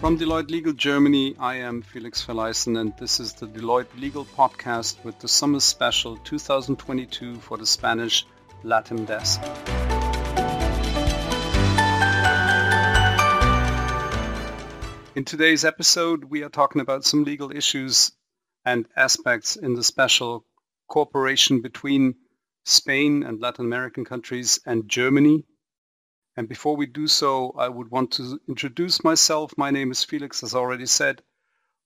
From Deloitte Legal Germany, I am Felix Felleisen and this is the Deloitte Legal Podcast with the Summer Special 2022 for the Spanish LATAM Desk. In today's episode, we are talking about some legal issues and aspects in the special cooperation between Spain and Latin American countries and Germany. And before we do so, I would want to introduce myself. My name is Felix, as already said.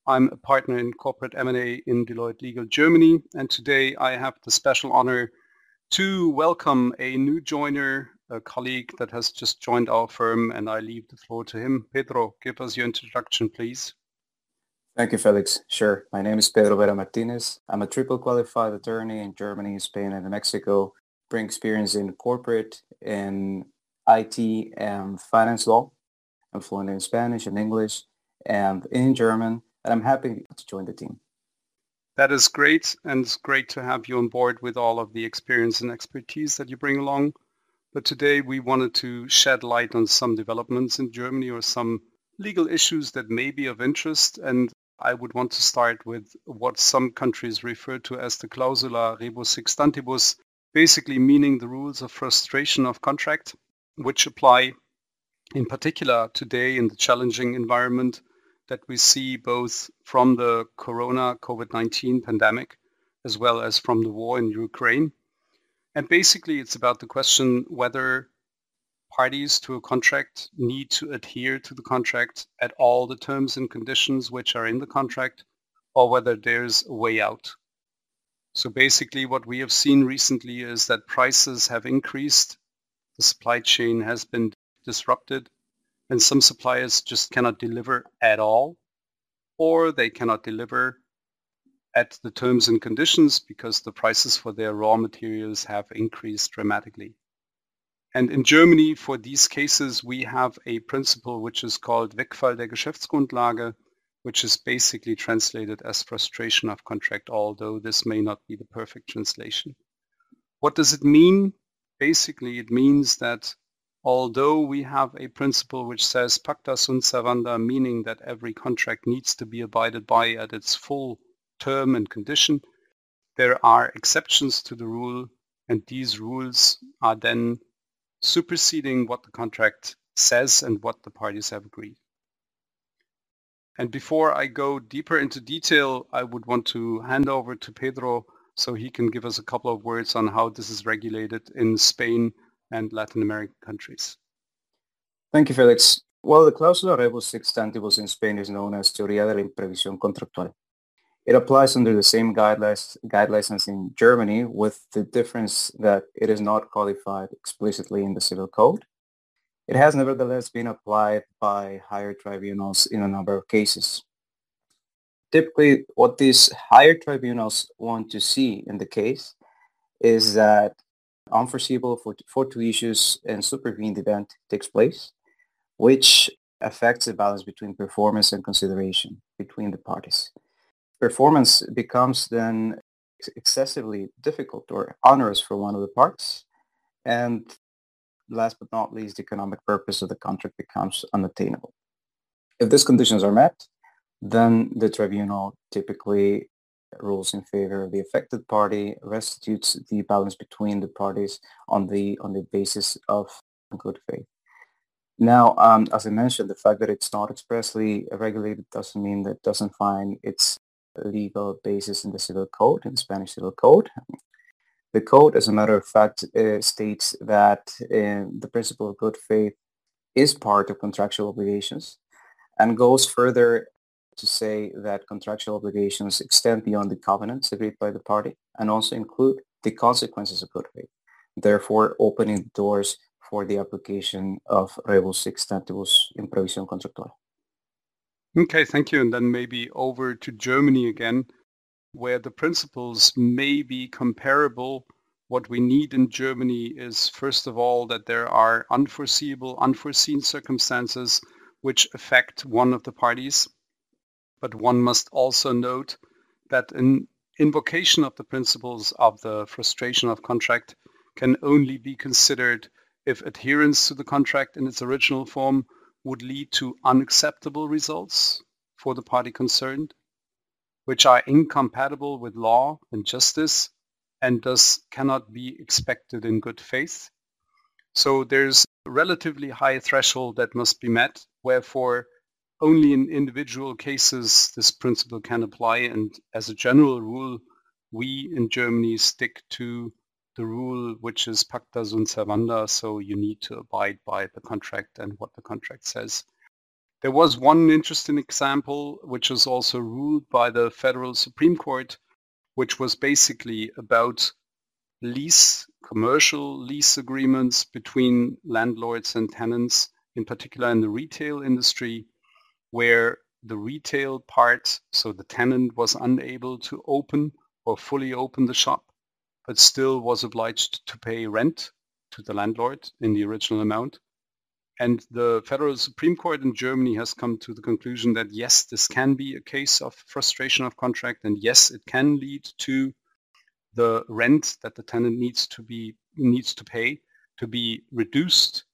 I'm a partner in corporate M&A in Deloitte Legal Germany. And today I have the special honor to welcome a new joiner, a colleague that has just joined our firm, and I leave the floor to him. Pedro, give us your introduction, please. Thank you, Felix. Sure. My name is Pedro Vera Martinez. I'm a triple qualified attorney in Germany, Spain, and Mexico. Bring experience in corporate, in IT, and finance law. I'm fluent in Spanish and English and in German, and I'm happy to join the team. That is great, and it's great to have you on board with all of the experience and expertise that you bring along. But today we wanted to shed light on some developments in Germany or some legal issues that may be of interest. And I would want to start with what some countries refer to as the clausula rebus sic stantibus, basically meaning the rules of frustration of contract, which apply in particular today in the challenging environment that we see both from the corona COVID-19 pandemic as well as from the war in Ukraine. And basically it's about the question whether parties to a contract need to adhere to the contract at all the terms and conditions which are in the contract or whether there's a way out. So basically what we have seen recently is that prices have increased, the supply chain has been disrupted, and some suppliers just cannot deliver at all, or they cannot deliver at the terms and conditions because the prices for their raw materials have increased dramatically. And in Germany, for these cases, we have a principle which is called Wegfall der Geschäftsgrundlage, which is basically translated as frustration of contract, although this may not be the perfect translation. What does it mean? Basically, it means that although we have a principle which says pacta sunt servanda, meaning that every contract needs to be abided by at its full term and condition, there are exceptions to the rule, and these rules are then superseding what the contract says and what the parties have agreed. And before I go deeper into detail, I would want to hand over to Pedro so he can give us a couple of words on how this is regulated in Spain and Latin American countries. Thank you, Felix. Well, the cláusula rebus stantibus in Spain is known as teoría de la imprevisión contractual. It applies under the same guidelines, guidelines as in Germany with the difference that it is not codified explicitly in the civil code. It has nevertheless been applied by higher tribunals in a number of cases. Typically, what these higher tribunals want to see in the case is that unforeseeable fortuitous issues and supervened event takes place, which affects the balance between performance and consideration between the parties performance becomes then excessively difficult or onerous for one of the parts. And last but not least, the economic purpose of the contract becomes unattainable. If these conditions are met, then the tribunal typically rules in favor of the affected party, restitutes the balance between the parties on the on the basis of good faith. Now, um, as I mentioned, the fact that it's not expressly regulated doesn't mean that it doesn't find its legal basis in the civil code, in the Spanish civil code. The code, as a matter of fact, uh, states that uh, the principle of good faith is part of contractual obligations and goes further to say that contractual obligations extend beyond the covenants agreed by the party and also include the consequences of good faith, therefore opening doors for the application of rebus sic stantibus imprevisión contractual. Okay, thank you. And then maybe over to Germany again, where the principles may be comparable. What we need in Germany is, first of all, that there are unforeseeable, unforeseen circumstances which affect one of the parties. But one must also note that an invocation of the principles of the frustration of contract can only be considered if adherence to the contract in its original form would lead to unacceptable results for the party concerned, which are incompatible with law and justice and thus cannot be expected in good faith. So there's a relatively high threshold that must be met, wherefore only in individual cases this principle can apply and as a general rule we in Germany stick to the rule which is pacta sunt servanda, so you need to abide by the contract and what the contract says. There was one interesting example which was also ruled by the Federal Supreme Court, which was basically about lease, commercial lease agreements between landlords and tenants, in particular in the retail industry, where the retail part, so the tenant was unable to open or fully open the shop, but still was obliged to pay rent to the landlord in the original amount. And the Federal Supreme Court in Germany has come to the conclusion that yes, this can be a case of frustration of contract, and yes, it can lead to the rent that the tenant needs to be needs to pay to be reduced,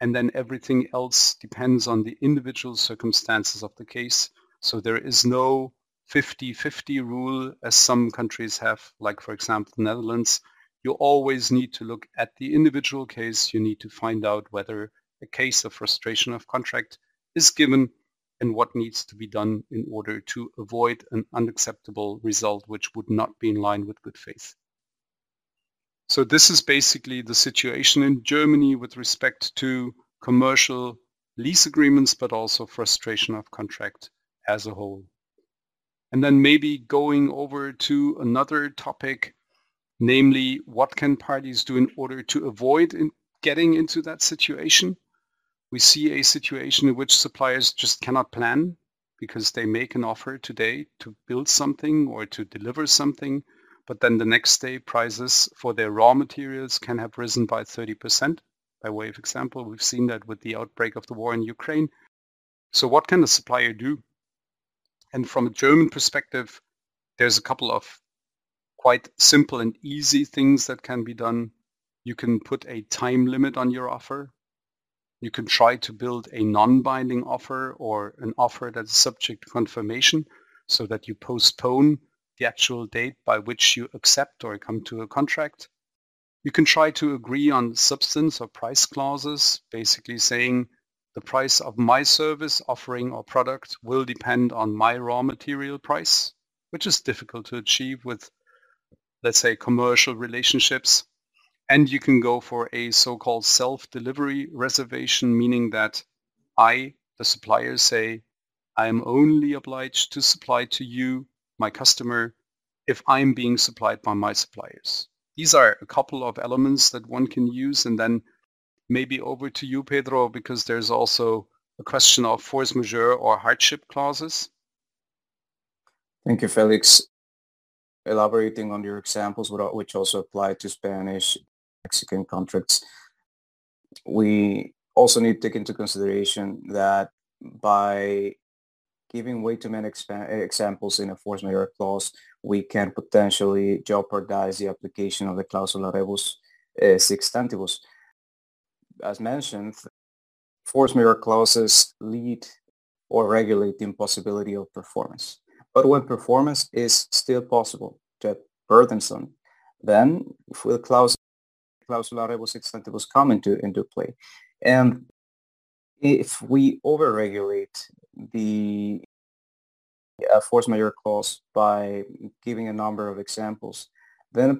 and then everything else depends on the individual circumstances of the case. So there is no 50-50 rule as some countries have, like for example the Netherlands, you always need to look at the individual case. You need to find out whether a case of frustration of contract is given and what needs to be done in order to avoid an unacceptable result which would not be in line with good faith. So this is basically the situation in Germany with respect to commercial lease agreements, but also frustration of contract as a whole. And then maybe going over to another topic, namely what can parties do in order to avoid in getting into that situation? We see a situation in which suppliers just cannot plan because they make an offer today to build something or to deliver something, but then the next day prices for their raw materials can have risen by 30%. By way of example, we've seen that with the outbreak of the war in Ukraine. So what can a supplier do? And from a German perspective, there's a couple of quite simple and easy things that can be done. You can put a time limit on your offer. You can try to build a non-binding offer or an offer that is subject to confirmation so that you postpone the actual date by which you accept or come to a contract. You can try to agree on substance or price clauses, basically saying the price of my service, offering, or product will depend on my raw material price, which is difficult to achieve with, let's say, commercial relationships. And you can go for a so-called self-delivery reservation, meaning that I, the supplier, say, I am only obliged to supply to you, my customer, if I'm being supplied by my suppliers. These are a couple of elements that one can use and then maybe over to you, Pedro, because there's also a question of force majeure or hardship clauses. Thank you, Felix. Elaborating on your examples, which also apply to Spanish, Mexican contracts, we also need to take into consideration that by giving way too many examples in a force majeure clause, we can potentially jeopardize the application of the clausula rebus uh, sic stantibus as mentioned, force majeure clauses lead or regulate the impossibility of performance. But when performance is still possible, yet burdensome, then will clause, clausula rebus sic stantibus come into, into play. And if we overregulate the uh, force majeure clause by giving a number of examples, then a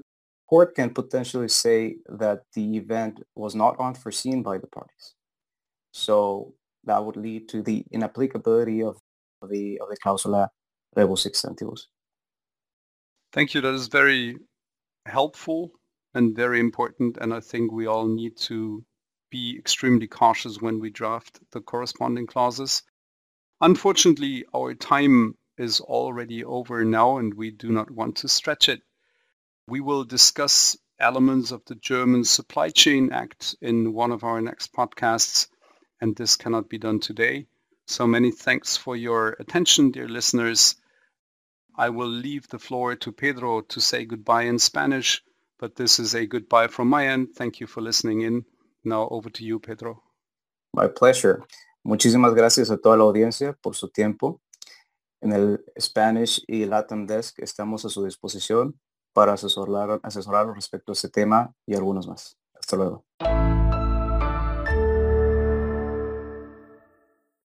court can potentially say that the event was not unforeseen by the parties. So that would lead to the inapplicability of the of the clausula rebus sic stantibus. Thank you. That is very helpful and very important. And I think we all need to be extremely cautious when we draft the corresponding clauses. Unfortunately, our time is already over now and we do not want to stretch it. We will discuss elements of the German Supply Chain Act in one of our next podcasts, and this cannot be done today. So many thanks for your attention, dear listeners. I will leave the floor to Pedro to say goodbye in Spanish, but this is a goodbye from my end. Thank you for listening in. Now over to you, Pedro. My pleasure. Muchísimas gracias a toda la audiencia por su tiempo. En el Spanish y Latin Desk estamos a su disposición para asesorar, asesorar respecto a este tema y algunos más. Hasta luego.